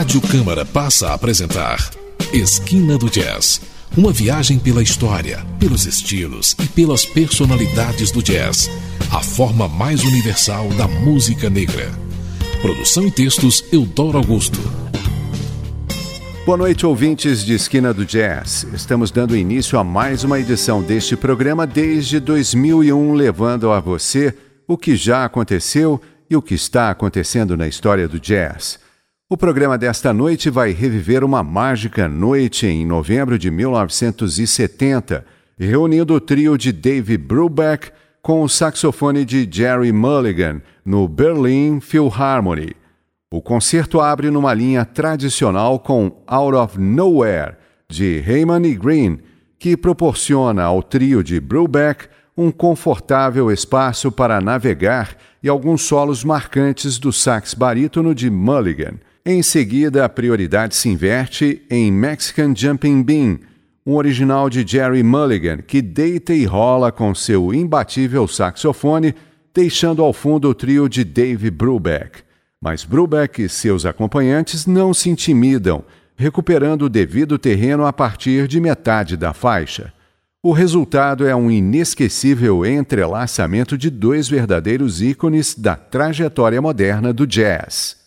Rádio Câmara passa a apresentar Esquina do Jazz. Uma viagem pela história, pelos estilos e pelas personalidades do jazz. A forma mais universal da música negra. Produção e textos Eudoro Augusto. Boa noite, ouvintes de Esquina do Jazz. Estamos dando início a mais uma edição deste programa desde 2001, levando a você o que já aconteceu e o que está acontecendo na história do jazz. O programa desta noite vai reviver uma mágica noite em novembro de 1970, reunindo o trio de Dave Brubeck com o saxofone de Jerry Mulligan no Berlin Philharmonic. O concerto abre numa linha tradicional com Out of Nowhere, de Heyman e Green, que proporciona ao trio de Brubeck um confortável espaço para navegar e alguns solos marcantes do sax barítono de Mulligan. Em seguida, a prioridade se inverte em Mexican Jumping Bean, um original de Jerry Mulligan que deita e rola com seu imbatível saxofone, deixando ao fundo o trio de Dave Brubeck. Mas Brubeck e seus acompanhantes não se intimidam, recuperando o devido terreno a partir de metade da faixa. O resultado é um inesquecível entrelaçamento de dois verdadeiros ícones da trajetória moderna do jazz.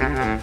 Mm-hmm.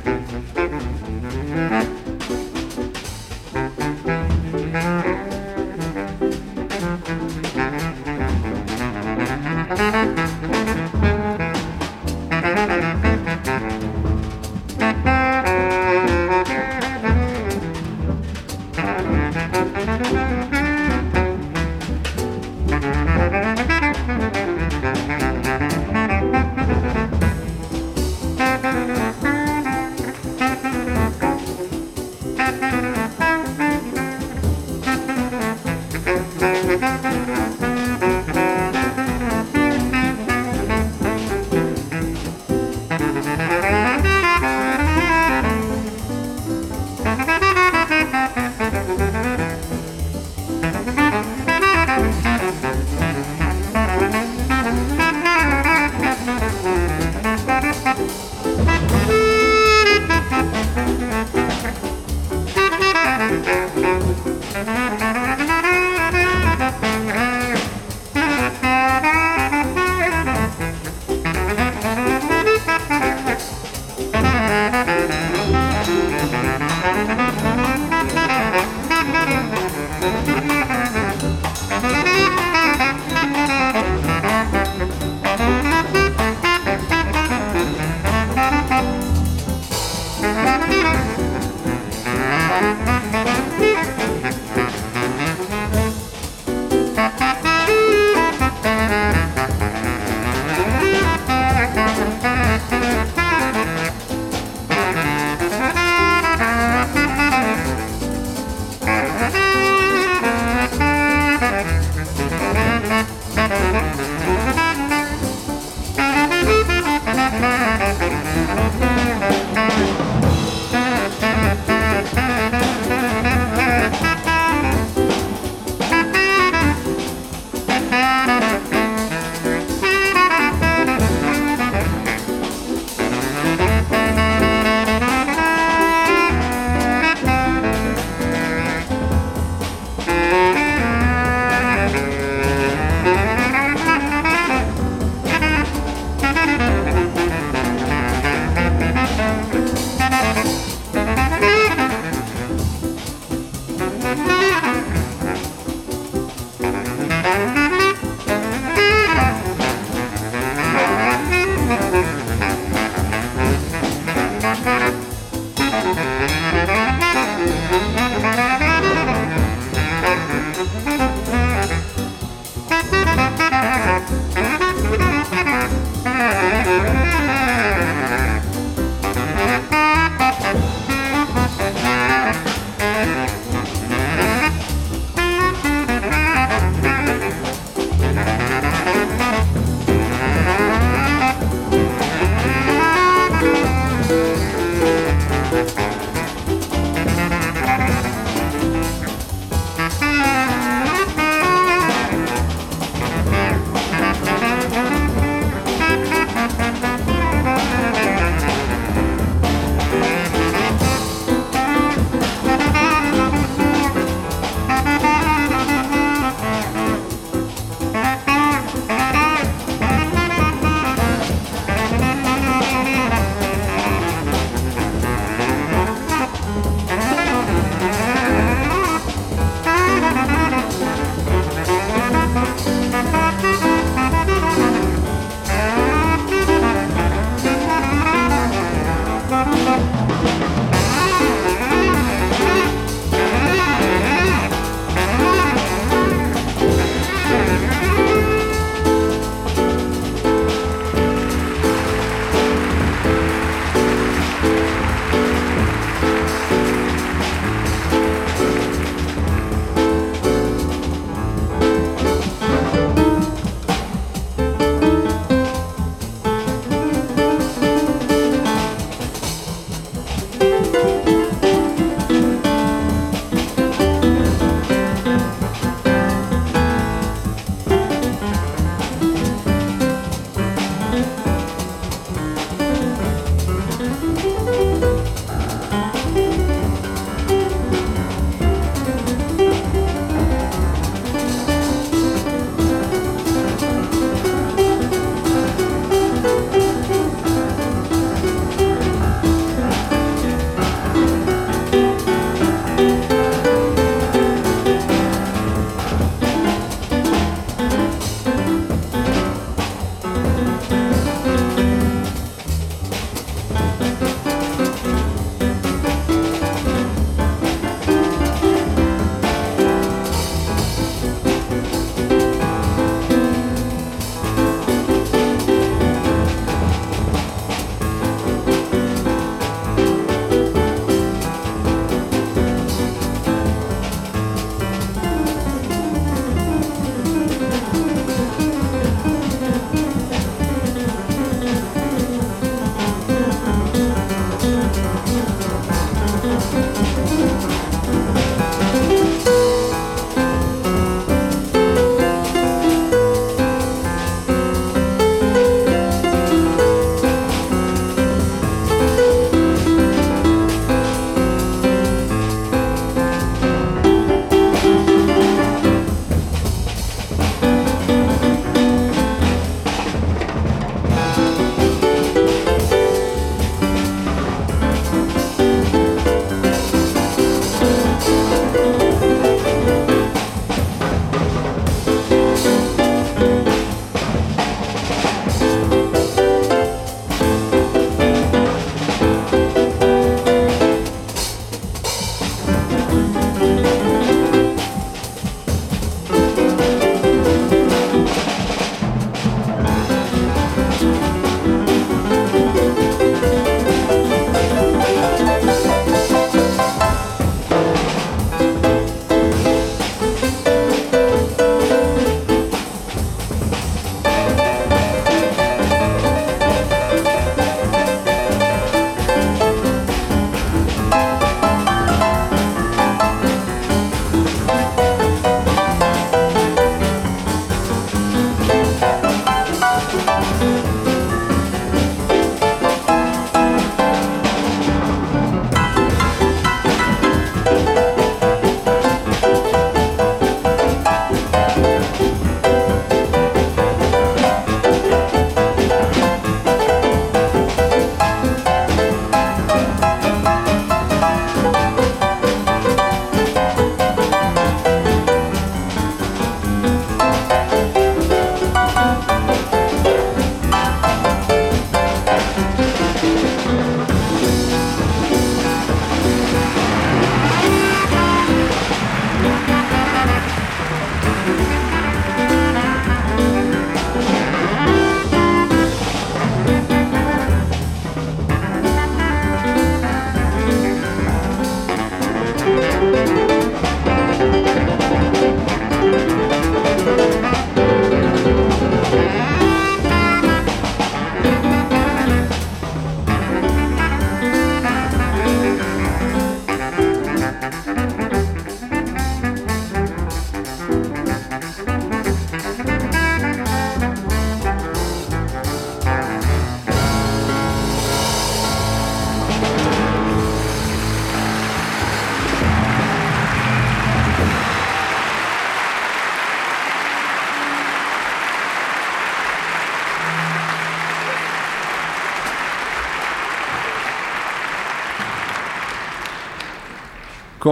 Mm-hmm.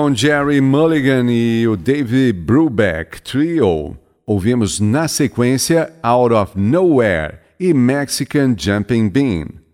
Com Jerry Mulligan e o Dave Brubeck Trio. Ouvimos na sequência Out of Nowhere e Mexican Jumping Bean.